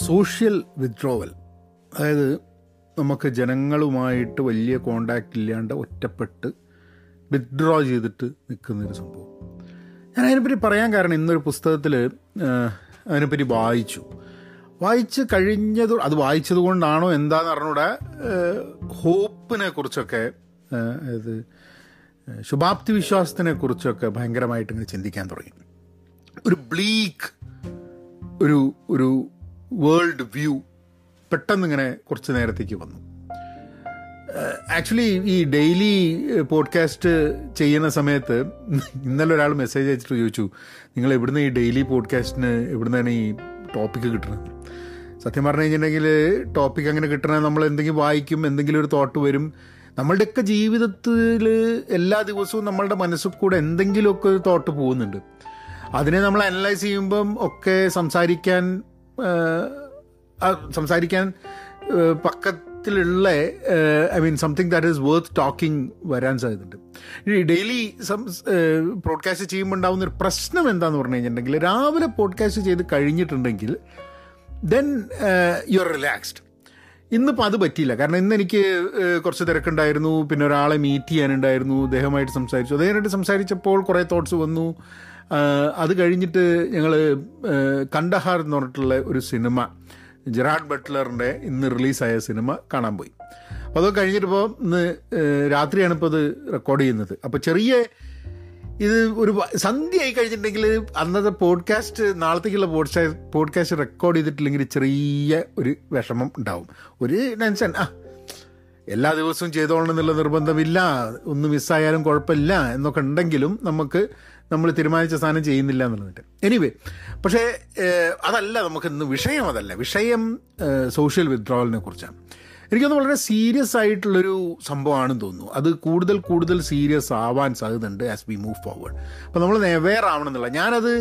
Social withdrawal അതായത് നമുക്ക് ജനങ്ങളുമായിട്ട് വലിയ കോണ്ടാക്റ്റ് ഇല്ലാണ്ട് ഒറ്റപ്പെട്ട് വിത്ഡ്രോ ചെയ്തിട്ട് നിൽക്കുന്നൊരു സംഭവം. ഞാൻ അതിനെപ്പറ്റി പറയാൻ കാരണം ഇന്നൊരു പുസ്തകത്തിൽ അതിനെപ്പറ്റി വായിച്ചു. വായിച്ച് കഴിഞ്ഞത് അത് വായിച്ചത് കൊണ്ടാണോ എന്താന്ന് അറിഞ്ഞൂടെ. ഹോപ്പിനെ കുറിച്ചൊക്കെ അതായത് ശുഭാപ്തി വിശ്വാസത്തിനെ കുറിച്ചൊക്കെ ഭയങ്കരമായിട്ട് ഇങ്ങനെ ചിന്തിക്കാൻ തുടങ്ങി. ഒരു ബ്ലീക്ക് ഒരു ഒരു വേൾഡ് വ്യൂ പെട്ടെന്ന് ഇങ്ങനെ കുറച്ച് നേരത്തേക്ക് വന്നു. ആക്ച്വലി ഈ ഡെയിലി പോഡ്കാസ്റ്റ് ചെയ്യുന്ന സമയത്ത് ഇന്നലെ ഒരാൾ മെസ്സേജ് അയച്ചിട്ട് ചോദിച്ചു നിങ്ങൾ എവിടുന്ന് ഈ ഡെയിലി പോഡ്കാസ്റ്റിന് എവിടുന്നാണ് ഈ ടോപ്പിക്ക് കിട്ടുന്നത് സത്യം പറഞ്ഞു കഴിഞ്ഞിട്ടുണ്ടെങ്കിൽ ടോപ്പിക് അങ്ങനെ കിട്ടണേ നമ്മൾ എന്തെങ്കിലും വായിക്കും എന്തെങ്കിലും ഒരു തോട്ട് വരും. നമ്മളുടെയൊക്കെ ജീവിതത്തിൽ എല്ലാ ദിവസവും നമ്മളുടെ മനസ്സിൽ കൂടെ എന്തെങ്കിലുമൊക്കെ ഒരു തോട്ട് പോകുന്നുണ്ട്. അതിനെ നമ്മൾ അനലൈസ് ചെയ്യുമ്പം ഒക്കെ സംസാരിക്കാൻ സംസാരിക്കാൻ പക്കത്തിലുള്ള I mean something that is worth talking വരാൻ സാധ്യതയുണ്ട്. ഈ ഡെയിലി പോഡ്കാസ്റ്റ് ചെയ്യുമ്പോൾ ഉണ്ടാകുന്ന ഒരു പ്രശ്നം എന്താണെന്ന് പറഞ്ഞു കഴിഞ്ഞിട്ടുണ്ടെങ്കിൽ രാവിലെ പോഡ്കാസ്റ്റ് ചെയ്ത് കഴിഞ്ഞിട്ടുണ്ടെങ്കിൽ ദെൻ യു ആർ റിലാക്സ്ഡ് ഇന്നിപ്പോൾ അത് പറ്റിയില്ല. കാരണം ഇന്ന് എനിക്ക് കുറച്ച് തിരക്കുണ്ടായിരുന്നു പിന്നെ ഒരാളെ മീറ്റ് ചെയ്യാനുണ്ടായിരുന്നു അദ്ദേഹമായിട്ട് സംസാരിച്ചു. അദ്ദേഹമായിട്ട് സംസാരിച്ചപ്പോൾ കുറേ തോട്ട്സ് വന്നു. അത് കഴിഞ്ഞിട്ട് ഞങ്ങൾ കണ്ടഹാർ എന്ന് പറഞ്ഞിട്ടുള്ള ഒരു സിനിമ ജെറാഡ് ബട്ട്ലറിന്റെ ഇന്ന് റിലീസായ സിനിമ കാണാൻ പോയി. അപ്പോൾ അത് കഴിഞ്ഞിട്ടിപ്പോൾ ഇന്ന് രാത്രിയാണ് ഇപ്പോൾ അത് റെക്കോർഡ് ചെയ്യുന്നത്. അപ്പോൾ ചെറിയ ഇത് ഒരു സന്ധ്യ ആയി കഴിഞ്ഞിട്ടുണ്ടെങ്കിൽ അന്നത്തെ പോഡ്കാസ്റ്റ് നാളത്തേക്കുള്ള പോഡ്കാസ്റ്റ് പോഡ്കാസ്റ്റ് റെക്കോർഡ് ചെയ്തിട്ടില്ലെങ്കിൽ ചെറിയ ഒരു വിഷമം ഉണ്ടാവും. ഒരു ടെൻഷൻ ആ എല്ലാ ദിവസവും ചെയ്തോളണം എന്നുള്ള നിർബന്ധമില്ല ഒന്ന് മിസ്സായാലും കുഴപ്പമില്ല എന്നൊക്കെ ഉണ്ടെങ്കിലും നമുക്ക് നമ്മൾ തീരുമാനിച്ച സാധനം ചെയ്യുന്നില്ല എന്നുള്ളത് എനിവേ പക്ഷേ അതല്ല നമുക്ക് ഇന്ന് വിഷയം അതല്ല. വിഷയം സോഷ്യൽ വിത്ഡ്രോവലിനെ കുറിച്ചാണ്. എനിക്കൊന്ന് വളരെ സീരിയസ് ആയിട്ടുള്ളൊരു സംഭവമാണെന്ന് തോന്നുന്നു. അത് കൂടുതൽ കൂടുതൽ സീരിയസ് ആവാൻ സാധ്യതയുണ്ട് ആസ് വി മൂവ് ഫോർവേഡ് അപ്പോൾ നമ്മൾ അവെയർ ആവണം എന്നുള്ള ഞാനത്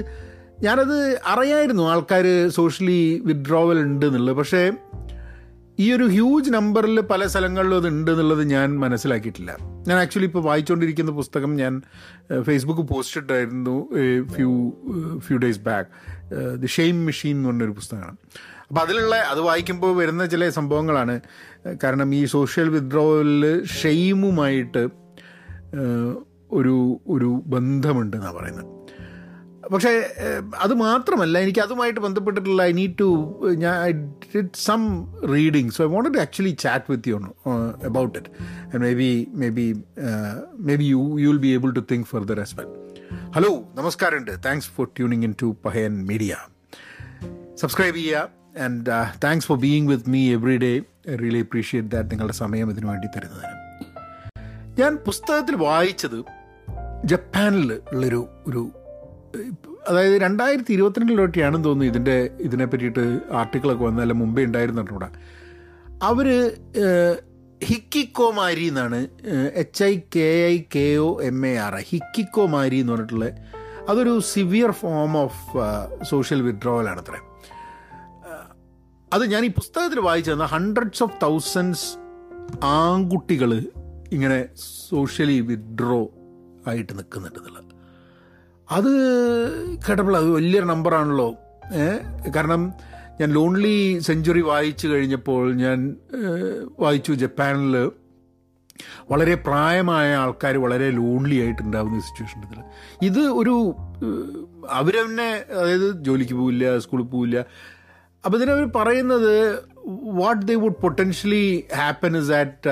ഞാനത് അറിയായിരുന്നു ആൾക്കാർ സോഷ്യലി വിത്ഡ്രോവൽ ഉണ്ട് എന്നുള്ളത്. പക്ഷേ ഈ ഒരു ഹ്യൂജ് നമ്പറിൽ പല സ്ഥലങ്ങളിലും അത് ഉണ്ട് എന്നുള്ളത് ഞാൻ മനസ്സിലാക്കിയിട്ടില്ല. ഞാൻ ആക്ച്വലി ഇപ്പോൾ വായിച്ചുകൊണ്ടിരിക്കുന്ന പുസ്തകം ഞാൻ ഫേസ്ബുക്ക് പോസ്റ്റ് ഇട്ടായിരുന്നു few few days back the shame machine എന്ന് പറഞ്ഞൊരു പുസ്തകമാണ്. അപ്പം അതിലുള്ള അത് വായിക്കുമ്പോൾ വരുന്ന ചില സംഭവങ്ങളാണ്. കാരണം ഈ സോഷ്യൽ വിത്ഡ്രോവലിൽ ഷെയിമുമായിട്ട് ഒരു ഒരു ബന്ധമുണ്ട് എന്നാണ് പറയുന്നത്. പക്ഷേ അത് മാത്രമല്ല എനിക്ക് അതുമായിട്ട് ബന്ധപ്പെട്ടിട്ടുള്ള ഐ നീഡ് ടു ഞാൻ I did some reading so I want to actually chat with you about it and maybe maybe maybe you you will be able to think further as well hello നമസ്കാരമുണ്ട് thanks for tuning in to Pahayan media subscribe ചെയ്യുക and thanks for being with me every day really appreciate that നിങ്ങളുടെ സമയം ഇതിനു വേണ്ടി തരുന്നതിന്. ഞാൻ പുസ്തകത്തിൽ വായിച്ചത് ജപ്പാനിൽ ഉള്ളൊരു ഒരു അതായത് രണ്ടായിരത്തി ഇരുപത്തിരണ്ടിലൊക്കെയാണെന്ന് തോന്നുന്നു ഇതിന്റെ ഇതിനെ പറ്റിയിട്ട് ആർട്ടിക്കിളൊക്കെ വന്നല്ല മുമ്പേ ഉണ്ടായിരുന്നിട്ടൂടെ അവർ ഹിക്കിക്കോമാരി എന്നാണ് H I K I K O M A R hikikomori എന്ന് പറഞ്ഞിട്ടുള്ള അതൊരു സിവിയർ ഫോം ഓഫ് സോഷ്യൽ വിത്ഡ്രോവലാണ് അത്ര അത് ഞാൻ ഈ പുസ്തകത്തിൽ വായിച്ചു തന്ന ഹൺഡ്രഡ്സ് ഓഫ് തൗസൻഡ്സ് ആൺകുട്ടികൾ ഇങ്ങനെ സോഷ്യലി വിഡ്രോ ആയിട്ട് നിൽക്കുന്നുണ്ട് എന്നുള്ളത്. അത് കേട്ടപ്പോൾ അത് വലിയൊരു നമ്പറാണല്ലോ കാരണം ഞാൻ ലോൺലി സെഞ്ചുറി വായിച്ചു കഴിഞ്ഞപ്പോൾ ഞാൻ വായിച്ചു ജപ്പാനിൽ വളരെ പ്രായമായ ആൾക്കാർ വളരെ ലോൺലി ആയിട്ടുണ്ടാകുന്ന സിറ്റുവേഷൻ ഇതിൽ ഇത് ഒരു അവരെന്നെ അതായത് ജോലിക്ക് പോവില്ല സ്കൂളിൽ പോവില്ല. അപ്പോൾ ഇതിനവർ പറയുന്നത് what they would potentially happen is that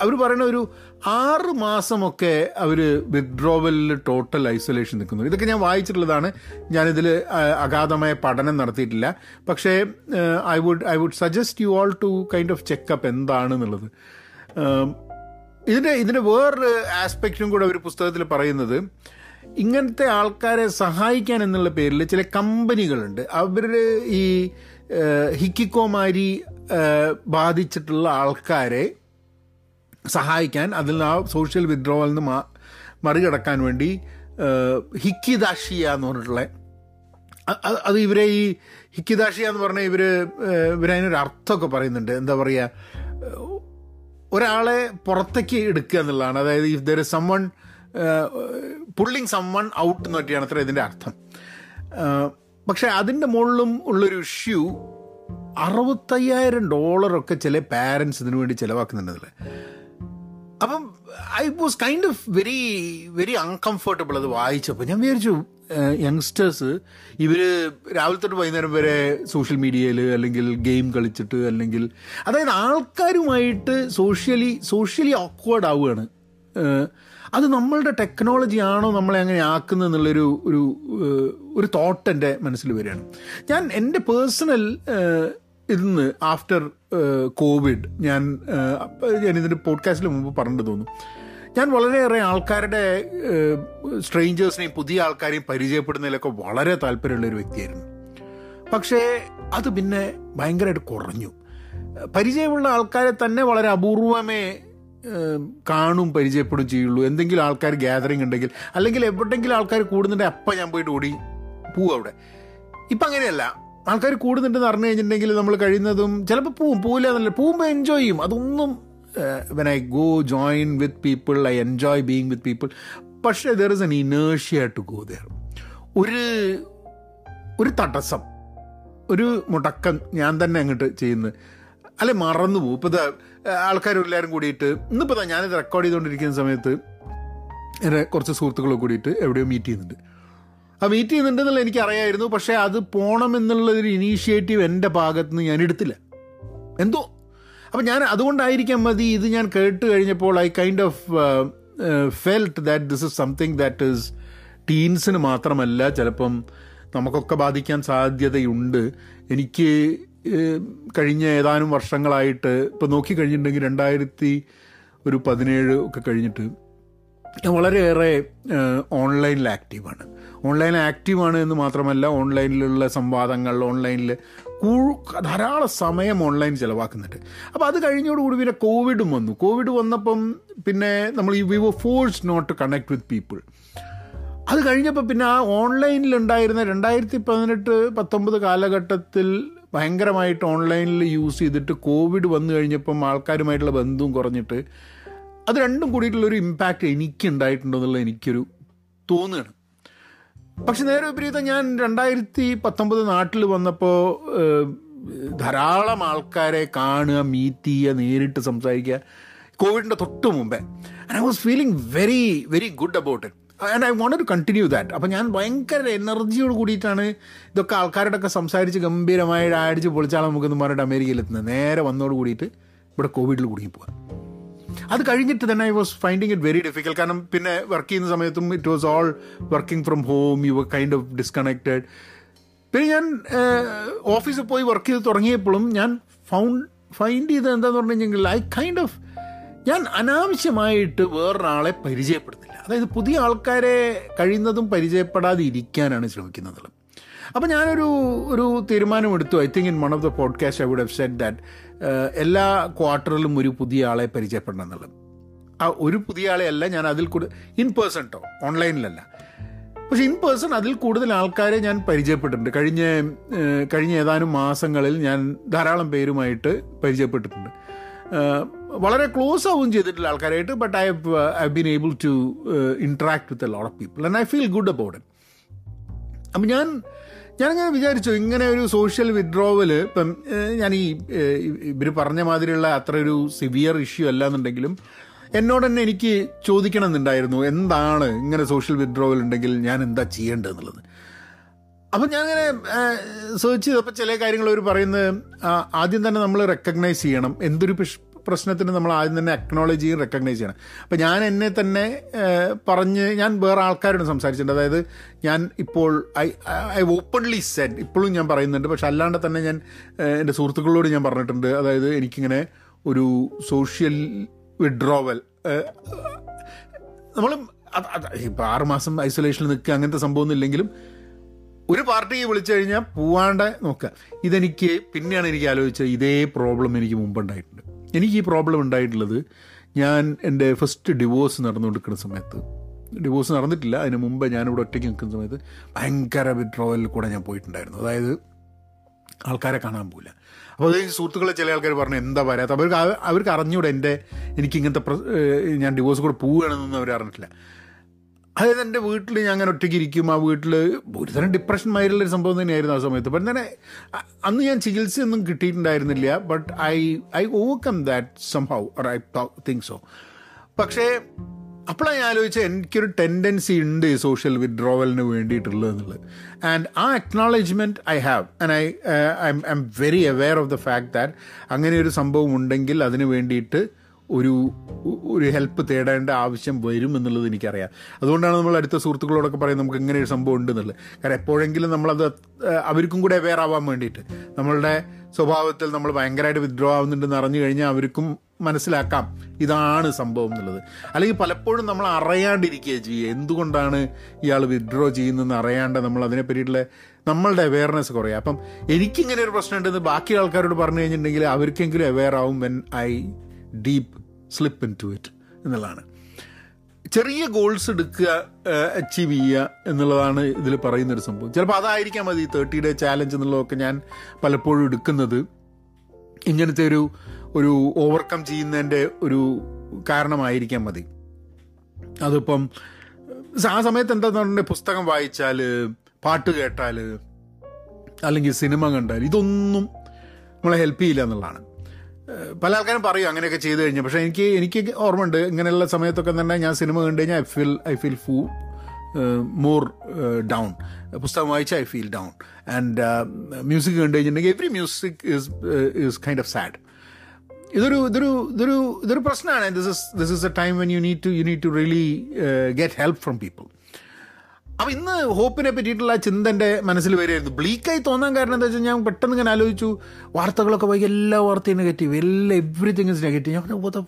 അവർ പറയുന്ന ഒരു ആറ് മാസമൊക്കെ അവർ വിഡ്രോവലിൽ ടോട്ടൽ ഐസൊലേഷൻ നിൽക്കുന്നു. ഇതൊക്കെ ഞാൻ വായിച്ചിട്ടുള്ളതാണ്. ഞാനിതിൽ അഗാധമായ പഠനം നടത്തിയിട്ടില്ല. പക്ഷേ I would I would suggest you all to kind of checkup എന്താണെന്നുള്ളത്. ഇതിന്റെ ഇതിന്റെ വേറൊരു ആസ്പെക്റ്റും കൂടെ ഒരു പുസ്തകത്തിൽ പറയുന്നത് ഇങ്ങനത്തെ ആൾക്കാരെ സഹായിക്കാൻ എന്നുള്ള പേരിൽ ചില കമ്പനികളുണ്ട്. അവർ ഈ ഹിക്കിക്കോമാരി ബാധിച്ചിട്ടുള്ള ആൾക്കാരെ സഹായിക്കാൻ അതിൽ ആ സോഷ്യൽ വിഡ്രോവൽ നിന്ന് മറികടക്കാൻ വേണ്ടി ഹിക്കിദാഷിയ എന്ന് പറഞ്ഞിട്ടുള്ള അത് ഇവരെ ഈ ഹിക്കിദാഷിയ എന്ന് പറഞ്ഞാൽ ഇവർ ഇവരതിനൊരു അർത്ഥമൊക്കെ പറയുന്നുണ്ട്. എന്താ പറയുക ഒരാളെ പുറത്തേക്ക് എടുക്കുക എന്നുള്ളതാണ്. അതായത് if there is someone pulling someone out എന്ന് പറ്റിയാണ് അത്ര ഇതിന്റെ അർത്ഥം. പക്ഷെ അതിന്റെ മുകളിലും ഉള്ളൊരു ഇഷ്യൂ അറുപത്തയ്യായിരം ഡോളറൊക്കെ ചില പാരൻസ് ഇതിനു വേണ്ടി ചിലവാക്കുന്നുണ്ടല്ലേ അപ്പം I was kind of very very uncomfortable അത് വായിച്ചപ്പോൾ ഞാൻ വിചാരിച്ചു യങ്സ്റ്റേഴ്സ് ഇവർ രാവിലെ തൊട്ട് വൈകുന്നേരം വരെ സോഷ്യൽ മീഡിയയിൽ അല്ലെങ്കിൽ ഗെയിം കളിച്ചിട്ട് അല്ലെങ്കിൽ അതായത് ആൾക്കാരുമായിട്ട് സോഷ്യലി സോഷ്യലി ഓക്വേർഡ് ആവുകയാണ്. അത് നമ്മളുടെ ടെക്നോളജി ആണോ നമ്മളെ അങ്ങനെ ആക്കുന്നത് എന്നുള്ളൊരു ഒരു ഒരു തോട്ട് എന്റെ മനസ്സിൽ വരികയാണ്. ഞാൻ എന്റെ പേഴ്സണൽ ഇന്ന് ആഫ്റ്റർ കോവിഡ് ഞാൻ ഞാനിതിന്റെ പോഡ്കാസ്റ്റിൽ മുമ്പ് പറഞ്ഞിട്ട് തോന്നുന്നു. ഞാൻ വളരെയേറെ ആൾക്കാരുടെ സ്ട്രേഞ്ചേഴ്സിനെയും പുതിയ ആൾക്കാരെയും പരിചയപ്പെടുന്നതിലൊക്കെ വളരെ താല്പര്യമുള്ള ഒരു വ്യക്തിയായിരുന്നു. പക്ഷേ അത് പിന്നെ ഭയങ്കരമായിട്ട് കുറഞ്ഞു. പരിചയമുള്ള ആൾക്കാരെ തന്നെ വളരെ അപൂർവമേ കാണും പരിചയപ്പെടും ചെയ്യുള്ളൂ. എന്തെങ്കിലും ആൾക്കാർ ഗ്യാതറിങ് ഉണ്ടെങ്കിൽ അല്ലെങ്കിൽ എവിടെയെങ്കിലും ആൾക്കാർ കൂടുന്നുണ്ടെങ്കിൽ അപ്പം ഞാൻ പോയിട്ട് ഓടി പോവും അവിടെ. ഇപ്പം അങ്ങനെയല്ല. ആൾക്കാർ കൂടുന്നുണ്ടെന്ന് അറിഞ്ഞു കഴിഞ്ഞിട്ടുണ്ടെങ്കിൽ നമ്മൾ കഴിയുന്നതും ചിലപ്പോൾ പോവും പോവില്ല എന്നല്ല പോകുമ്പോൾ എൻജോയ് ചെയ്യും. അതൊന്നും when I go join with people I enjoy being with people പക്ഷേ ദർ ഇസ് എൻ ഇനേഷ്യ ടു ഗോ ദർ ഒരു ഒരു തടസ്സം ഒരു മുടക്കം ഞാൻ തന്നെ അങ്ങോട്ട് ചെയ്യുന്നത് അല്ലെ മറന്നു പോകും. ഇപ്പോൾ ആൾക്കാരെല്ലാവരും കൂടിയിട്ട് ഇന്നിപ്പോൾ ഞാനിത് റെക്കോർഡ് ചെയ്തുകൊണ്ടിരിക്കുന്ന സമയത്ത് എന്റെ കുറച്ച് സുഹൃത്തുക്കളൊക്കെ കൂടിയിട്ട് എവിടെയോ മീറ്റ് ചെയ്യുന്നുണ്ട്. ആ മീറ്റ് ചെയ്യുന്നുണ്ടെന്നുള്ള എനിക്ക് അറിയായിരുന്നു പക്ഷേ അത് പോകണം എന്നുള്ളൊരു ഇനീഷ്യേറ്റീവ് എന്റെ ഭാഗത്ത് നിന്ന് ഞാൻ എടുത്തില്ല. എന്തോ? അപ്പം ഞാൻ അതുകൊണ്ടായിരിക്കാം മതി ഇത് ഞാൻ കേട്ട് കഴിഞ്ഞപ്പോൾ I kind of felt that this is something that is ടീൻസിന് മാത്രമല്ല ചിലപ്പം നമുക്കൊക്കെ ബാധിക്കാൻ സാധ്യതയുണ്ട്. എനിക്ക് കഴിഞ്ഞ ഏതാനും വർഷങ്ങളായിട്ട് ഇപ്പം നോക്കിക്കഴിഞ്ഞിട്ടുണ്ടെങ്കിൽ രണ്ടായിരത്തി ഒരു പതിനേഴ് ഒക്കെ കഴിഞ്ഞിട്ട് ഞാൻ വളരെയേറെ ഓൺലൈനിൽ ആക്റ്റീവാണ് ഓൺലൈനിൽ ആക്റ്റീവാണ് എന്ന് മാത്രമല്ല ഓൺലൈനിലുള്ള സംവാദങ്ങൾ ഓൺലൈനിൽ ധാരാളം സമയം ഓൺലൈൻ ചിലവാക്കുന്നുണ്ട്. അപ്പോൾ അത് കഴിഞ്ഞോടുകൂടി പിന്നെ കോവിഡും വന്നു. കോവിഡ് വന്നപ്പം പിന്നെ നമ്മൾ ഈ we were force not to connect with people. അത് കഴിഞ്ഞപ്പോൾ പിന്നെ ആ ഓൺലൈനിൽ ഉണ്ടായിരുന്ന രണ്ടായിരത്തി പതിനെട്ട് പത്തൊമ്പത് കാലഘട്ടത്തിൽ ഭയങ്കരമായിട്ട് ഓൺലൈനിൽ യൂസ് ചെയ്തിട്ട് കോവിഡ് വന്നു കഴിഞ്ഞപ്പം ആൾക്കാരുമായിട്ടുള്ള ബന്ധവും കുറഞ്ഞിട്ട് അത് രണ്ടും കൂടിയിട്ടുള്ളൊരു ഇമ്പാക്റ്റ് എനിക്ക് ഉണ്ടായിട്ടുണ്ടെന്നുള്ള എനിക്കൊരു തോന്നുകയാണ്. പക്ഷെ നേരെ വിപരീതം ഞാൻ രണ്ടായിരത്തി പത്തൊമ്പത് നാട്ടിൽ വന്നപ്പോൾ ധാരാളം ആൾക്കാരെ കാണുക മീറ്റ് ചെയ്യുക നേരിട്ട് സംസാരിക്കുക കോവിഡിന്റെ തൊട്ട് മുമ്പേ. And I was feeling very very good about it and I want to continue that അപ്പോൾ ഞാൻ ഭയങ്കര എനർജിയോട് കൂടിയിട്ടാണ് ഇതൊക്കെ ആൾക്കാരോടൊക്കെ സംസാരിച്ച് ഗംഭീരമായി അടിച്ച് പൊളിച്ചാൽ നമുക്കെന്ന് പറഞ്ഞിട്ട് അമേരിക്കയിലെത്തുന്നത്. നേരെ വന്നോട് കൂടിയിട്ട് ഇവിടെ കോവിഡിൽ കുടുങ്ങി പോകാം അത് കഴിഞ്ഞിട്ട് തന്നെ I was finding it very difficult കാരണം പിന്നെ വർക്ക് ചെയ്യുന്ന സമയത്തും it was all working from home you kind of disconnected പിന്നെ ഞാൻ ഓഫീസിൽ പോയി വർക്ക് ചെയ്ത് തുടങ്ങിയപ്പോഴും ഞാൻ ഫൗണ്ട് ഫൈൻഡ് ചെയ്ത് എന്താന്ന് പറഞ്ഞു കഴിഞ്ഞെങ്കിൽ ഐ കൈൻഡ് ഓഫ് ഞാൻ അനാവശ്യമായിട്ട് വേറൊരാളെ പരിചയപ്പെടുന്നില്ല അതായത് പുതിയ ആൾക്കാരെ കഴിയുന്നതും പരിചയപ്പെടാതെ ഇരിക്കാനാണ് ശ്രമിക്കുന്നത്. അപ്പം ഞാനൊരു ഒരു തീരുമാനമെടുത്തു I think in one of the podcast I would have set that എല്ലാ ക്വാർട്ടറിലും ഒരു പുതിയ ആളെ പരിചയപ്പെടണം എന്നുള്ളത്. ആ ഒരു പുതിയ ആളെ അല്ല ഞാൻ അതിൽ കൂടുതൽ ഇൻ പേഴ്സൺ കേട്ടോ ഓൺലൈനിലല്ല പക്ഷെ ഇൻ പേഴ്സൺ അതിൽ കൂടുതൽ ആൾക്കാരെ ഞാൻ പരിചയപ്പെട്ടിട്ടുണ്ട്. കഴിഞ്ഞ കഴിഞ്ഞ ഏതാനും മാസങ്ങളിൽ ഞാൻ ധാരാളം പേരുമായിട്ട് പരിചയപ്പെട്ടിട്ടുണ്ട്. വളരെ ക്ലോസ് ആവുകയും ചെയ്തിട്ടുള്ള ആൾക്കാരായിട്ട് but I I been able to interact with a lot of people and I feel good about it അപ്പം ഞാൻ ഞാനങ്ങനെ വിചാരിച്ചു ഇങ്ങനെ ഒരു സോഷ്യൽ വിഡ്രോവൽ ഇപ്പം ഞാൻ ഈ ഇവർ പറഞ്ഞ മാതിരിയുള്ള അത്ര ഒരു സിവിയർ ഇഷ്യൂ അല്ല എന്നുണ്ടെങ്കിലും എന്നോട് തന്നെ എനിക്ക് ചോദിക്കണം എന്നുണ്ടായിരുന്നു എന്താണ് ഇങ്ങനെ സോഷ്യൽ വിഡ്രോവൽ ഉണ്ടെങ്കിൽ ഞാൻ എന്താ ചെയ്യേണ്ടതെന്നുള്ളത്. അപ്പം ഞാനിങ്ങനെ സെർച്ച് ചെയ്തപ്പോൾ ചില കാര്യങ്ങൾ അവർ പറയുന്നത് ആദ്യം തന്നെ നമ്മൾ റെക്കഗ്നൈസ് ചെയ്യണം എന്തൊരു പ്രശ്നത്തിന് നമ്മൾ ആദ്യം തന്നെ അക്നോളജ് ചെയ്യും റെക്കഗ്നൈസ് ചെയ്യണം. അപ്പം ഞാൻ എന്നെ തന്നെ പറഞ്ഞ് ഞാൻ വേറെ ആൾക്കാരോട് സംസാരിച്ചിട്ടുണ്ട്. അതായത് ഞാൻ ഇപ്പോൾ ഐ ഐ ഓപ്പൺലി സെഡ് ഇപ്പോഴും ഞാൻ പറയുന്നുണ്ട്. പക്ഷെ അല്ലാണ്ട് തന്നെ ഞാൻ എന്റെ സുഹൃത്തുക്കളോട് ഞാൻ പറഞ്ഞിട്ടുണ്ട്. അതായത് എനിക്കിങ്ങനെ ഒരു സോഷ്യൽ വിഡ്രോവൽ നമ്മൾ ഇപ്പം ആറുമാസം ഐസൊലേഷനിൽ നിൽക്കുക അങ്ങനത്തെ സംഭവമൊന്നും ഇല്ലെങ്കിലും ഒരു പാർട്ടിയെ വിളിച്ചു കഴിഞ്ഞാൽ പോവാണ്ട് നോക്കുക. ഇതെനിക്ക് പിന്നെയാണ് എനിക്ക് ആലോചിച്ചത് ഇതേ പ്രോബ്ലം എനിക്ക് മുമ്പുണ്ടായിട്ടുണ്ട് എനിക്ക് ഈ പ്രോബ്ലം ഉണ്ടായിട്ടുള്ളത് ഞാൻ എന്റെ ഫസ്റ്റ് ഡിവോഴ്സ് നടന്നുകൊണ്ടിരിക്കുന്ന സമയത്ത്. ഡിവോഴ്സ് നടന്നിട്ടില്ല. അതിന് മുമ്പ് ഞാനിവിടെ ഒറ്റയ്ക്ക് നിൽക്കുന്ന സമയത്ത് ഭയങ്കര വിഡ്രോവലിൽ കൂടെ ഞാൻ പോയിട്ടുണ്ടായിരുന്നു. അതായത് ആൾക്കാരെ കാണാൻ പോകില്ല അപ്പോൾ അത് സുഹൃത്തുക്കളെ ചില ആൾക്കാർ പറഞ്ഞു എന്താ പറയാത്ത അവർക്ക് അവർക്ക് അറിഞ്ഞൂടെ എന്റെ എനിക്ക് പ്ര- ഞാൻ ഡിവോഴ്സ് കൂടെ പോവുകയാണെന്നൊന്നും അവർ അറിഞ്ഞിട്ടില്ല. അതായത് എന്റെ വീട്ടിൽ ഞാൻ അങ്ങനെ ഒറ്റയ്ക്ക് ഇരിക്കും. ആ വീട്ടിൽ ഒരു തരം ഡിപ്രഷൻ മാതിരിയുള്ളൊരു സംഭവം തന്നെയായിരുന്നു ആ സമയത്ത്. പക്ഷേ തന്നെ അന്ന് ഞാൻ ചികിത്സയൊന്നും കിട്ടിയിട്ടുണ്ടായിരുന്നില്ല. But I I overcome that somehow or I think so പക്ഷേ അപ്പോഴാണ് ഞാൻ ആലോചിച്ചത് എനിക്കൊരു ടെൻഡൻസി ഉണ്ട് സോഷ്യൽ വിഡ്രോവലിന് വേണ്ടിയിട്ടുള്ളത് എന്നുള്ളത് ആൻഡ് ആ acknowledgement I have and I I am very aware of the fact that അങ്ങനെ ഒരു സംഭവം ഉണ്ടെങ്കിൽ അതിന് വേണ്ടിയിട്ട് ഒരു ഒരു ഹെൽപ്പ് തേടേണ്ട ആവശ്യം വരും എന്നുള്ളത് എനിക്കറിയാം. അതുകൊണ്ടാണ് നമ്മൾ അടുത്ത സുഹൃത്തുക്കളോടൊക്കെ പറയുന്നത് നമുക്ക് ഇങ്ങനെ ഒരു സംഭവം ഉണ്ടെന്നുള്ളത് കാരണം എപ്പോഴെങ്കിലും നമ്മളത് അവർക്കും കൂടെ അവെയർ ആവാൻ വേണ്ടിയിട്ട്. നമ്മളുടെ സ്വഭാവത്തിൽ നമ്മൾ ഭയങ്കരമായിട്ട് വിഡ്രോ ആവുന്നുണ്ടെന്ന് അറിഞ്ഞു കഴിഞ്ഞാൽ അവർക്കും മനസ്സിലാക്കാം ഇതാണ് സംഭവം എന്നുള്ളത്. അല്ലെങ്കിൽ പലപ്പോഴും നമ്മൾ അറിയാണ്ടിരിക്കുക ചെയ്യുക. എന്തുകൊണ്ടാണ് ഇയാൾ വിഡ്രോ ചെയ്യുന്നതെന്ന് അറിയാണ്ട് നമ്മൾ അതിനെ പറ്റിയിട്ടുള്ള നമ്മളുടെ അവയർനെസ് കുറയുക. അപ്പം എനിക്കിങ്ങനെ ഒരു പ്രശ്നം ഉണ്ടെന്ന് ബാക്കി ആൾക്കാരോട് പറഞ്ഞു കഴിഞ്ഞിട്ടുണ്ടെങ്കിൽ അവർക്കെങ്കിലും അവെയർ ആവും when I deep slip into it എന്നുള്ളതാണ്. ചെറിയ ഗോൾസ് എടുക്കുക അച്ചീവ് ചെയ്യുക എന്നുള്ളതാണ് ഇതിൽ പറയുന്നൊരു സംഭവം. ചിലപ്പോൾ അതായിരിക്കാം മതി തേർട്ടി ഡേ ചാലഞ്ച് എന്നുള്ളതൊക്കെ ഞാൻ പലപ്പോഴും എടുക്കുന്നത്. ഇങ്ങനത്തെ ഒരു ഒരു ഓവർകം ചെയ്യുന്നതിന്റെ ഒരു കാരണമായിരിക്കാം മതി. അതിപ്പം ആ സമയത്ത് പറഞ്ഞിട്ടുണ്ടെങ്കിൽ പുസ്തകം വായിച്ചാൽ പാട്ട് കേട്ടാൽ അല്ലെങ്കിൽ സിനിമ കണ്ടാൽ ഇതൊന്നും നമ്മളെ ഹെൽപ്പ് ചെയ്യില്ല എന്നുള്ളതാണ്. പല ആൾക്കാരും പറയും അങ്ങനെയൊക്കെ ചെയ്തു കഴിഞ്ഞു. പക്ഷേ എനിക്ക് എനിക്ക് ഓർമ്മയുണ്ട് ഇങ്ങനെയുള്ള സമയത്തൊക്കെ തന്നെ ഞാൻ സിനിമ കണ്ടു കഴിഞ്ഞാൽ I feel I feel few more down പുസ്തകം വായിച്ചാൽ I feel down and music കണ്ടു കഴിഞ്ഞിട്ടുണ്ടെങ്കിൽ every music is is kind of sad ഇതൊരു ഇതൊരു ഇതൊരു ഇതൊരു പ്രശ്നമാണ്. This is this is a time when you need to you need to really get help from people അപ്പം ഇന്ന് ഹോപ്പിനെ പറ്റിയിട്ടുള്ള ചിന്ത എന്റെ മനസ്സിൽ വരികയായിരുന്നു ബ്ലീക്കായി തോന്നാൻ കാരണം എന്താ വെച്ചാൽ ഞാൻ പെട്ടെന്ന് ഇങ്ങനെ ആലോചിച്ചു. വാർത്തകളൊക്കെ പോയി എല്ലാ വാർത്തയും നെഗറ്റീവ് എല്ലാ എവറിത്തിങ് ഇസ് നെഗറ്റീവ് ഞാൻ "What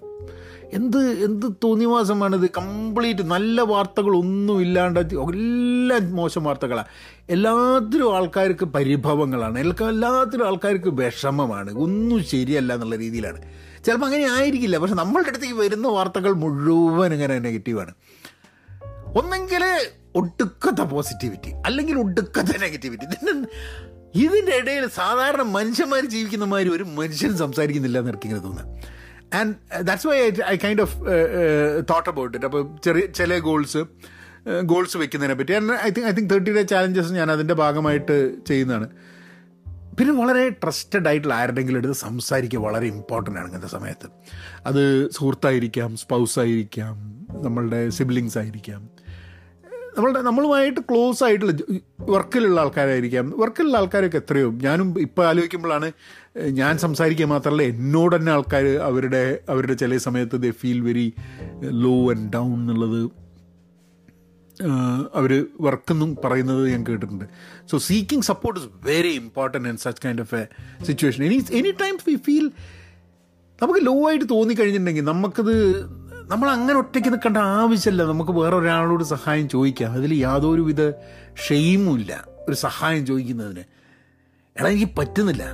എന്ത് എന്ത് തോന്നിവാസമാണിത്? കംപ്ലീറ്റ് നല്ല വാർത്തകളൊന്നും ഇല്ലാണ്ട് എല്ലാം മോശം വാർത്തകളാണ് എല്ലാത്തിലും ആൾക്കാർക്ക് പരിഭവങ്ങളാണ്. എല്ലാ- എല്ലാത്തിലും ആൾക്കാർക്ക് വിഷമമാണ്. ഒന്നും ശരിയല്ല എന്നുള്ള രീതിയിലാണ്. ചിലപ്പോൾ അങ്ങനെ ആയിരിക്കില്ല. പക്ഷെ നമ്മളുടെ അടുത്തേക്ക് വരുന്ന വാർത്തകൾ മുഴുവൻ ഇങ്ങനെ നെഗറ്റീവാണ് ഒന്നെങ്കിൽ ഒടുക്കത്തെ പോസിറ്റിവിറ്റി അല്ലെങ്കിൽ ഒടുക്കത്തെ നെഗറ്റിവിറ്റി ഇതിന്റെ ഇടയിൽ സാധാരണ മനുഷ്യന്മാർ ജീവിക്കുന്ന ഒരു മനുഷ്യൻ സംസാരിക്കുന്നില്ല എന്ന് എനിക്ക് ഇങ്ങനെ തോന്നുന്നത് and that's why I I kind of thought about it അപ്പോൾ ചെറിയ ചില ഗോൾസ് ഗോൾസ് വെക്കുന്നതിനെ പറ്റി. I think I think thirty day challenges ഞാൻ അതിന്റെ ഭാഗമായിട്ട് ചെയ്യുന്നതാണ്. പിന്നെ വളരെ ട്രസ്റ്റഡ് ആയിട്ടുള്ള ആരുടെങ്കിലും എടുത്ത് സംസാരിക്കുക വളരെ ഇമ്പോർട്ടന്റ് ആണ് ഇങ്ങനത്തെ സമയത്ത്. അത് സുഹൃത്തായിരിക്കാം സ്പൗസായിരിക്കാം നമ്മളുടെ സിബ്ലിങ്സ് ആയിരിക്കാം. നമ്മളുടെ നമ്മളുമായിട്ട് ക്ലോസ് ആയിട്ടുള്ള വർക്കിലുള്ള ആൾക്കാരായിരിക്കാം. വർക്കിലുള്ള ആൾക്കാരൊക്കെ എത്രയോ. ഞാനും ഇപ്പോൾ ആലോചിക്കുമ്പോഴാണ് ഞാൻ സംസാരിക്കുക മാത്രമല്ല എന്നോട് തന്നെ ആൾക്കാർ അവരുടെ അവരുടെ ചില സമയത്ത് they feel very low and down എന്നുള്ളത് അവർ വർക്കെന്നും പറയുന്നത് ഞാൻ കേട്ടിട്ടുണ്ട്. So seeking support is very important in such kind of a situation any any times we feel നമുക്ക് ലോ ആയിട്ട് തോന്നിക്കഴിഞ്ഞിട്ടുണ്ടെങ്കിൽ നമുക്കത് നമ്മൾ അങ്ങനെ ഒറ്റയ്ക്ക് നിൽക്കേണ്ട ആവശ്യമില്ല. നമുക്ക് വേറെ ഒരാളോട് സഹായം ചോദിക്കാം. അതിൽ യാതൊരുവിധ ഷെയിമും ഇല്ല ഒരു സഹായം ചോദിക്കുന്നതിന്. എടാ എനിക്ക് പറ്റുന്നില്ല.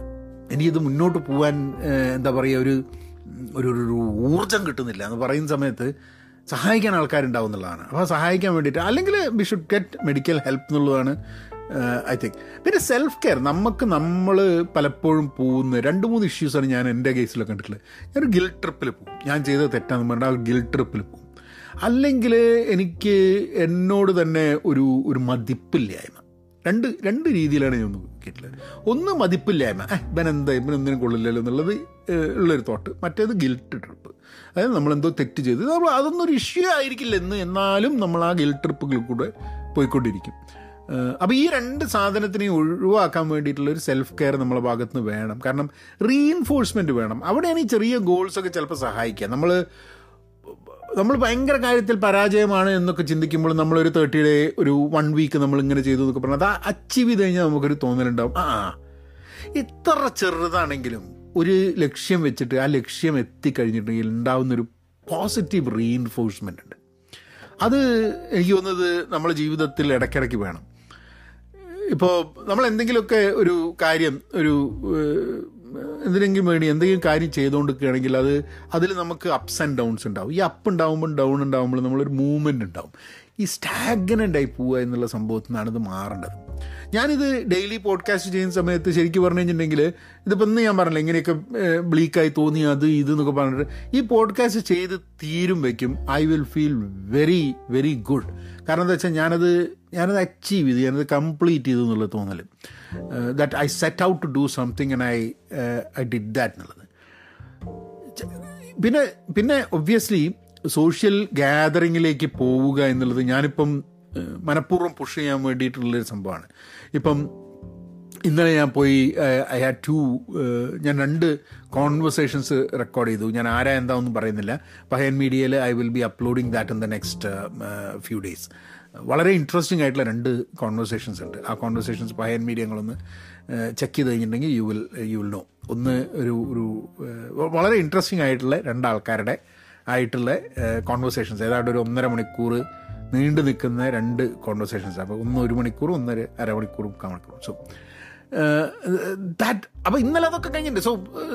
എനിക്കിത് മുന്നോട്ട് പോകാൻ എന്താ പറയുക ഒരു ഒരു ഒരു ഊർജം കിട്ടുന്നില്ല എന്ന് പറയുന്ന സമയത്ത് സഹായിക്കാൻ ആൾക്കാരുണ്ടാവും എന്നുള്ളതാണ്. അപ്പോൾ സഹായിക്കാൻ വേണ്ടിയിട്ട് അല്ലെങ്കിൽ we should get medical help എന്നുള്ളതാണ് ഐ തിങ്ക് പിന്നെ സെൽഫ് കെയർ നമുക്ക് നമ്മൾ പലപ്പോഴും പോകുന്ന രണ്ട് മൂന്ന് ഇഷ്യൂസാണ് ഞാൻ എന്റെ കേസിലൊക്കെ കണ്ടിട്ടുള്ളത്. ഞാനൊരു ഗിൽ ട്രിപ്പിൽ പോകും. ഞാൻ ചെയ്ത തെറ്റാന്ന് പറഞ്ഞാൽ ആ ഗിൽ ട്രിപ്പിൽ പോകും. അല്ലെങ്കിൽ എനിക്ക് എന്നോട് തന്നെ ഒരു ഒരു മതിപ്പില്ലായ്മ. രണ്ട് രണ്ട് രീതിയിലാണ് ഞാൻ നോക്കിയിട്ടുള്ളത്. ഒന്ന് മതിപ്പില്ലായ്മ. ഇവൻ ഒന്നിനും കൊള്ളില്ലല്ലോ എന്നുള്ളത് ഉള്ളൊരു തോട്ട് മറ്റേത് ഗിൽട്ട് ട്രിപ്പ് അതായത് നമ്മളെന്തോ തെറ്റ് ചെയ്ത്. നമ്മൾ അതൊന്നും ഒരു ഇഷ്യൂ ആയിരിക്കില്ല എന്ന് എന്നാലും നമ്മൾ ആ ഗിൽട്ട് ട്രിപ്പുകളിൽ കൂടെ പോയിക്കൊണ്ടിരിക്കും. അപ്പോൾ ഈ രണ്ട് സാധനത്തിനെയും ഒഴിവാക്കാൻ വേണ്ടിയിട്ടുള്ള ഒരു സെൽഫ് കെയർ നമ്മളെ ഭാഗത്ത് നിന്ന് വേണം. കാരണം റീഇൻഫോഴ്സ്മെന്റ് വേണം. അവിടെയാണ് ഈ ചെറിയ ഗോൾസൊക്കെ ചിലപ്പോൾ സഹായിക്കുക. നമ്മൾ നമ്മൾ ഭയങ്കര കാര്യത്തിൽ പരാജയമാണ് എന്നൊക്കെ ചിന്തിക്കുമ്പോൾ നമ്മളൊരു തേർട്ടി ഡേ ഒരു വൺ വീക്ക് നമ്മൾ ഇങ്ങനെ ചെയ്തു എന്നൊക്കെ പറഞ്ഞാൽ അത് അച്ചീവ് ചെയ്ത് കഴിഞ്ഞാൽ നമുക്കൊരു തോന്നലുണ്ടാവും. ആ ഇത്ര ചെറുതാണെങ്കിലും ഒരു ലക്ഷ്യം വെച്ചിട്ട് ആ ലക്ഷ്യം എത്തിക്കഴിഞ്ഞിട്ടുണ്ടെങ്കിൽ ഉണ്ടാവുന്നൊരു പോസിറ്റീവ് റീഇൻഫോഴ്സ്മെന്റ് ഉണ്ട്. അത് എനിക്ക് തോന്നുന്നത് നമ്മുടെ ജീവിതത്തിൽ ഇടയ്ക്കിടയ്ക്ക് വേണം. ഇപ്പോൾ നമ്മൾ എന്തെങ്കിലുമൊക്കെ ഒരു കാര്യം ഒരു എന്തിനെങ്കിലും വേണ്ടി എന്തെങ്കിലും കാര്യം ചെയ്തുകൊണ്ടിരിക്കുകയാണെങ്കിൽ അത് അതിൽ നമുക്ക് അപ്സ് ആൻഡ് ഡൗൺസ് ഉണ്ടാവും. ഈ അപ്പ് ഉണ്ടാവുമ്പോൾ ഡൗൺ ഉണ്ടാവുമ്പോൾ നമ്മളൊരു മൂവ്മെന്റ് ഉണ്ടാവും. ഈ സ്റ്റാഗ്നന്റായി പോവുക എന്നുള്ള സംഭവത്തിൽ നിന്നാണ് ഇത് മാറേണ്ടത്. ഞാനിത് ഡെയിലി പോഡ്കാസ്റ്റ് ചെയ്യുന്ന സമയത്ത് ശരിക്കും പറഞ്ഞു കഴിഞ്ഞിട്ടുണ്ടെങ്കിൽ ഇതിപ്പോൾ ഇന്ന് ഞാൻ പറഞ്ഞില്ല ഇങ്ങനെയൊക്കെ ബ്ലീക്കായി തോന്നി അത് ഇത് എന്നൊക്കെ പറഞ്ഞിട്ട്. ഈ പോഡ്കാസ്റ്റ് ചെയ്ത് തീരും വയ്ക്കും I will feel very very good. കാരണം എന്താ വെച്ചാൽ ഞാനത് ഞാനത് അച്ചീവ് ചെയ്തു. ഞാനത് കംപ്ലീറ്റ് ചെയ്തു എന്നുള്ള തോന്നൽ that I set out to do something and I I did that എന്നുള്ളത്. പിന്നെ പിന്നെ ഒബ്വിയസ്ലി സോഷ്യൽ ഗ്യാതറിങ്ങിലേക്ക് പോവുക എന്നുള്ളത് ഞാനിപ്പം മനഃപൂർവം പുഷ് ചെയ്യാൻ വേണ്ടിയിട്ടുള്ളൊരു സംഭവമാണ്. ഇപ്പം ഇന്നലെ ഞാൻ പോയി ഐ ഹാഡ് ടു ഞാൻ രണ്ട് കോൺവെർസേഷൻസ് റെക്കോർഡ് ചെയ്തു. ഞാൻ ആരാ എന്താണെന്നും പറയുന്നില്ല. പഹയൻ മീഡിയയിൽ I will be uploading that in the next few days വളരെ ഇൻട്രസ്റ്റിംഗ് ആയിട്ടുള്ള രണ്ട് കോൺവെർസേഷൻസ് ഉണ്ട്. ആ കോൺവെർസേഷൻസ് പഹയൻ മീഡിയങ്ങളൊന്ന് ചെക്ക് ചെയ്ത് കഴിഞ്ഞിട്ടുണ്ടെങ്കിൽ you will you will know ഒന്ന് ഒരു ഒരു വളരെ ഇൻട്രസ്റ്റിംഗ് ആയിട്ടുള്ള രണ്ടാൾക്കാരുടെ ആയിട്ടുള്ള കോൺവെർസേഷൻസ് ഏതാണ്ട് ഒരു ഒന്നര മണിക്കൂർ നീണ്ടു നിൽക്കുന്ന രണ്ട് കോൺവെർസേഷൻസ് അപ്പോൾ ഒന്ന് ഒരു മണിക്കൂറും ഒന്നര അരമണിക്കൂറും മുക്കാൽ മണിക്കൂറും. സോ ദാറ്റ് അപ്പോൾ ഇന്നലെ അതൊക്കെ കഴിഞ്ഞിട്ടുണ്ട്. So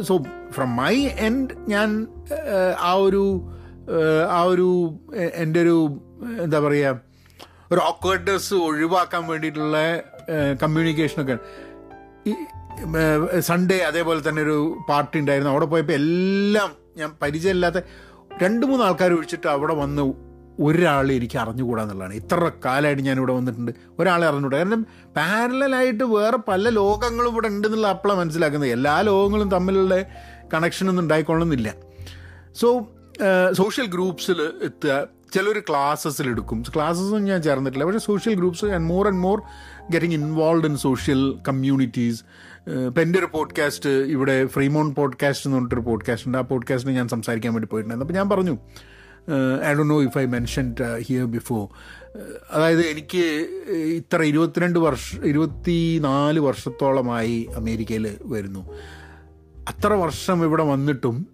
so from my end ഞാൻ ആ ഒരു ആ ഒരു എന്റെ ഒരു എന്താ പറയുക ഒരു ഓക്വേർഡ്നെസ് ഒഴിവാക്കാൻ വേണ്ടിയിട്ടുള്ള കമ്മ്യൂണിക്കേഷനൊക്കെ ഈ സൺഡേ അതേപോലെ തന്നെ ഒരു പാർട്ടി ഉണ്ടായിരുന്നു. അവിടെ പോയപ്പോൾ എല്ലാം ഞാൻ പരിചയമില്ലാത്ത രണ്ട് മൂന്ന് ആൾക്കാർ ഒഴിച്ചിട്ട് അവിടെ വന്ന്. ഒരാൾ എനിക്ക് അറിഞ്ഞുകൂടാ എന്നുള്ളതാണ്. ഇത്ര കാലമായിട്ട് ഞാൻ ഇവിടെ വന്നിട്ടുണ്ട്. ഒരാളെ അറിഞ്ഞുകൂടാ. കാരണം പാരലായിട്ട് വേറെ പല ലോകങ്ങളും ഇവിടെ ഉണ്ടെന്നുള്ള അപ്പോഴാണ് മനസ്സിലാക്കുന്നത്. എല്ലാ ലോകങ്ങളും തമ്മിലുള്ള കണക്ഷനൊന്നും ഉണ്ടായിക്കൊള്ളുന്നില്ല. സോ സോഷ്യൽ ഗ്രൂപ്പ്സിൽ എത്തുക ചിലർ ക്ലാസ്സസിൽ എടുക്കും. ക്ലാസ്സസും ഞാൻ ചേർന്നിട്ടില്ല. പക്ഷേ social groups and more and more getting involve in social communities ഇപ്പം എന്റെ ഒരു പോഡ്കാസ്റ്റ് ഇവിടെ ഫ്രീമോൺ പോഡ്കാസ്റ്റ് എന്ന് പറഞ്ഞിട്ടൊരു പോഡ്കാസ്റ്റ് ഉണ്ട്. ആ പോഡ്കാസ്റ്റിന് ഞാൻ സംസാരിക്കാൻ വേണ്ടി പോയിട്ടുണ്ടായിരുന്നു. അപ്പോൾ ഞാൻ പറഞ്ഞു I do know if I mentioned here before അതായത് എനിക്ക് ഇത്ര ഇരുപത്തിരണ്ട് വർഷ ഇരുപത്തി നാല് വർഷത്തോളമായി അമേരിക്കയിൽ വരുന്നു. അത്ര വർഷം ഇവിടെ വന്നിട്ടും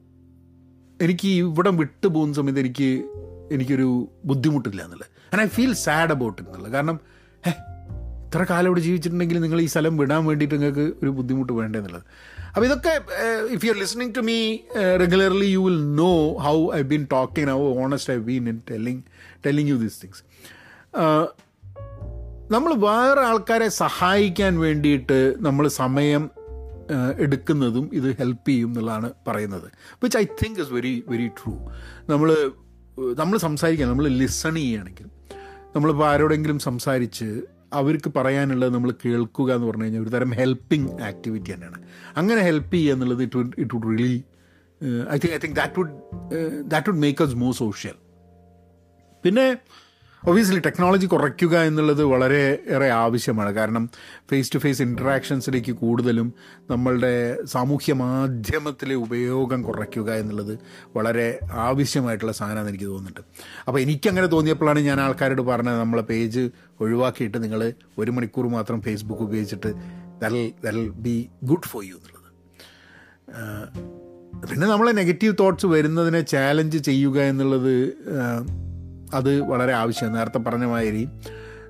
എനിക്ക് ഇവിടെ വിട്ടു പോകുന്ന സമയത്ത് എനിക്ക് എനിക്കൊരു ബുദ്ധിമുട്ടില്ല എന്നുള്ളത്. And I feel sad about എന്നുള്ളത്. കാരണം ഇത്ര കാലം ഇവിടെ ജീവിച്ചിട്ടുണ്ടെങ്കിൽ നിങ്ങൾ ഈ സ്ഥലം വിടാൻ വേണ്ടിയിട്ട് നിങ്ങൾക്ക് ഒരു ബുദ്ധിമുട്ട് വേണ്ടതെന്നുള്ളത് അപ്പോൾ ഇതൊക്കെ if you are listening to me regularly you will know how I been talking how honest I been in telling telling you these things നമ്മൾ വേറെ ആൾക്കാരെ സഹായിക്കാൻ വേണ്ടിയിട്ട് നമ്മൾ സമയം എടുക്കുന്നതും ഇത് ഹെൽപ്പ് ചെയ്യും എന്നുള്ളതാണ് പറയുന്നത്. Which I think is very very true നമ്മൾ നമ്മൾ സംസാരിക്കുക നമ്മൾ ലിസൺ ചെയ്യുകയാണെങ്കിൽ നമ്മളിപ്പോൾ ആരോടെങ്കിലും സംസാരിച്ച് അവർക്ക് പറയാനുള്ളത് നമ്മൾ കേൾക്കുക എന്ന് പറഞ്ഞു കഴിഞ്ഞാൽ ഒരു തരം ഹെൽപ്പിംഗ് ആക്ടിവിറ്റി തന്നെയാണ്. അങ്ങനെ ഹെൽപ്പ് ചെയ്യുക എന്നുള്ളത് it would it would really I think I think that would that would make us more social പിന്നെ ഒബിയസ്ലി ടെക്നോളജി കുറയ്ക്കുക എന്നുള്ളത് വളരെ ഏറെ ആവശ്യമാണ്. കാരണം ഫേസ് ടു ഫേസ് ഇൻട്രാക്ഷൻസിലേക്ക് കൂടുതലും നമ്മളുടെ സാമൂഹ്യ മാധ്യമത്തിലെ ഉപയോഗം കുറയ്ക്കുക എന്നുള്ളത് വളരെ ആവശ്യമായിട്ടുള്ള സാധനമാണെന്ന് എനിക്ക് തോന്നുന്നുണ്ട്. അപ്പോൾ എനിക്കങ്ങനെ തോന്നിയപ്പോഴാണ് ഞാൻ ആൾക്കാരോട് പറഞ്ഞത് നമ്മളെ പേജ് ഒഴിവാക്കിയിട്ട് നിങ്ങൾ ഒരു മണിക്കൂർ മാത്രം ഫേസ്ബുക്ക് ഉപയോഗിച്ചിട്ട് that'll that'll be good for you എന്നുള്ളത്. പിന്നെ നമ്മളെ നെഗറ്റീവ് തോട്ട്സ് വരുന്നതിനെ ചാലഞ്ച് ചെയ്യുക എന്നുള്ളത് അത് വളരെ ആവശ്യമാണ്. നേരത്തെ പറഞ്ഞ മാതിരി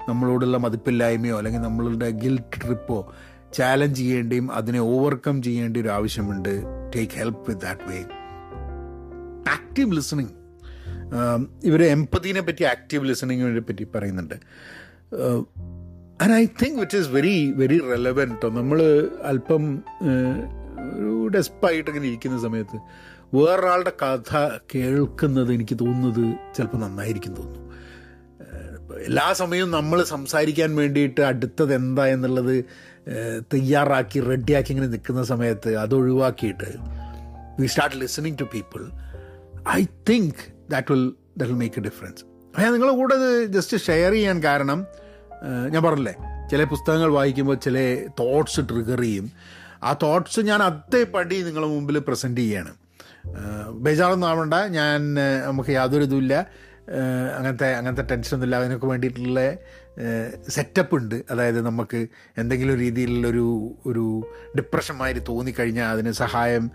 നമ്മളോടുള്ള മതിപ്പില്ലായ്മയോ അല്ലെങ്കിൽ നമ്മളുടെ ഗിൽറ്റ് ട്രിപ്പോ ചാലഞ്ച് ചെയ്യേണ്ടിയും അതിനെ ഓവർകം ചെയ്യേണ്ട ഒരു ആവശ്യമുണ്ട്. Take help with that way active listening ഇവർ എമ്പതിനെ പറ്റി ആക്റ്റീവ് ലിസണിങ്ങിനെ പറ്റി പറയുന്നുണ്ട്. And I think which is very very relevant നമ്മൾ അല്പം ഒരു ഡെസ്പായിട്ട് ഇങ്ങനെ ഇരിക്കുന്ന സമയത്ത് വേറൊരാളുടെ കഥ കേൾക്കുന്നത് എനിക്ക് തോന്നുന്നത് ചിലപ്പോൾ നന്നായിരിക്കും തോന്നുന്നു. എല്ലാ സമയവും നമ്മൾ സംസാരിക്കാൻ വേണ്ടിയിട്ട് അടുത്തത് എന്താ എന്നുള്ളത് തയ്യാറാക്കി റെഡിയാക്കി ഇങ്ങനെ നിൽക്കുന്ന സമയത്ത് അത് ഒഴിവാക്കിയിട്ട് we start listening to people I think that will that will make a difference ഞാൻ നിങ്ങളുടെ കൂടെ അത് ജസ്റ്റ് ഷെയർ ചെയ്യാൻ കാരണം ഞാൻ പറഞ്ഞില്ലേ ചില പുസ്തകങ്ങൾ വായിക്കുമ്പോൾ ചില തോട്ട്സ് ട്രിഗർ ചെയ്യും. ആ തോട്ട്സ് ഞാൻ അതേപടി നിങ്ങളുടെ മുമ്പിൽ പ്രസന്റ് ചെയ്യാണ്. ബേജാറൊന്നും ആവണ്ട. ഞാൻ നമുക്ക് യാതൊരു ഇതുമില്ല. അങ്ങനത്തെ അങ്ങനത്തെ ടെൻഷനൊന്നുമില്ല. അതിനൊക്കെ വേണ്ടിയിട്ടുള്ള സെറ്റപ്പ് ഉണ്ട്. അതായത് നമുക്ക് എന്തെങ്കിലും രീതിയിലുള്ളൊരു ഒരു ഡിപ്രഷൻ മാതിരി തോന്നിക്കഴിഞ്ഞാൽ അതിന് സഹായം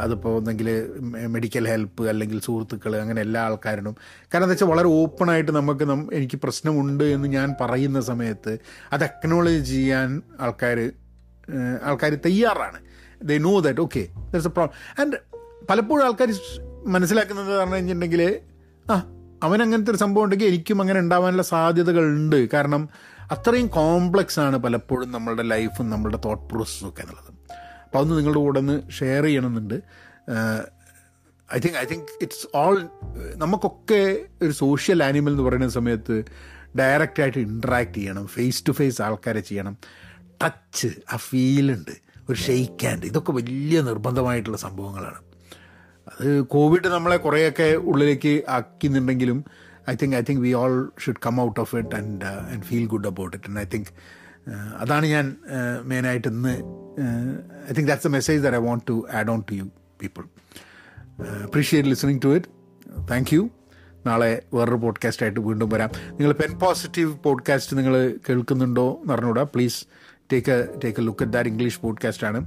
അതിപ്പോൾ ഒന്നെങ്കിൽ മെഡിക്കൽ ഹെൽപ്പ് അല്ലെങ്കിൽ സുഹൃത്തുക്കൾ അങ്ങനെ എല്ലാ ആൾക്കാരിനും കാരണം എന്താ വെച്ചാൽ വളരെ ഓപ്പണായിട്ട് നമുക്ക് എനിക്ക് പ്രശ്നമുണ്ട് എന്ന് ഞാൻ പറയുന്ന സമയത്ത് അത് അക്നോളജ് ചെയ്യാൻ ആൾക്കാർ ആൾക്കാർ തയ്യാറാണ്. They know that okay that's a problem and പലപ്പോഴും ആൾക്കാർ മനസ്സിലാക്കുന്നത് പറഞ്ഞു കഴിഞ്ഞിട്ടുണ്ടെങ്കിൽ ആ അവൻ അങ്ങനത്തെ ഒരു സംഭവം ഉണ്ടെങ്കിൽ എനിക്കും അങ്ങനെ ഉണ്ടാവാനുള്ള സാധ്യതകളുണ്ട് കാരണം അത്രയും കോംപ്ലക്സ് ആണ് പലപ്പോഴും നമ്മളുടെ ലൈഫും നമ്മളുടെ തോട്ട് പ്രോസസ്സും ഒക്കെ എന്നുള്ളത്. അപ്പോൾ അതൊന്ന് നിങ്ങളുടെ കൂടെ ഒന്ന് ഷെയർ ചെയ്യണമെന്നുണ്ട്. I think I think it's all നമുക്കൊക്കെ ഒരു സോഷ്യൽ ആനിമൽ എന്ന് പറയുന്ന സമയത്ത് ഡയറക്റ്റായിട്ട് ഇൻട്രാക്ട് ചെയ്യണം. ഫേസ് ടു ഫേസ് ആൾക്കാരെ ചെയ്യണം. ടച്ച് ആ ഫീലുണ്ട് ഒരു ഷെയ്ക്ക് ഹാൻഡ് ഇതൊക്കെ വലിയ നിർബന്ധമായിട്ടുള്ള സംഭവങ്ങളാണ്. അത് കോവിഡ് നമ്മളെ കുറേയൊക്കെ ഉള്ളിലേക്ക് ആക്കുന്നുണ്ടെങ്കിലും I think I think we all should come out of it and and feel good about it and I think അതാണ് ഞാൻ മെയിനായിട്ട് ഇന്ന് I think that's a message there I want to add on to you people appreciate listening to it thank you നാളെ വേറൊരു പോഡ്കാസ്റ്റായിട്ട് വീണ്ടും വരാം. നിങ്ങൾ pen positive podcast നിങ്ങൾ കേൾക്കുന്നുണ്ടോ എന്ന് പറഞ്ഞുകൂടാ please take take a look at that English പോഡ്കാസ്റ്റാണ്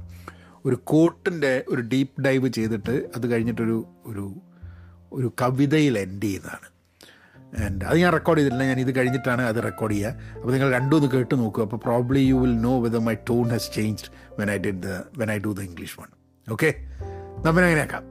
ഒരു കോട്ടിന്റെ ഒരു ഡീപ്പ് ഡൈവ് ചെയ്തിട്ട് അത് കഴിഞ്ഞിട്ടൊരു ഒരു ഒരു കവിതയിൽ എൻഡ് ചെയ്യുന്നതാണ് ആൻഡ് അത് ഞാൻ റെക്കോർഡ് ചെയ്തില്ല ഞാൻ ഇത് കഴിഞ്ഞിട്ടാണ് അത് റെക്കോർഡ് ചെയ്യുക. അപ്പോൾ നിങ്ങൾ രണ്ടും ഒന്ന് കേട്ട് നോക്കുക. അപ്പോൾ probably you will know whether my tone has changed when I did the when I do the English one okay നമ്മനങ്ങനെയാക്കാം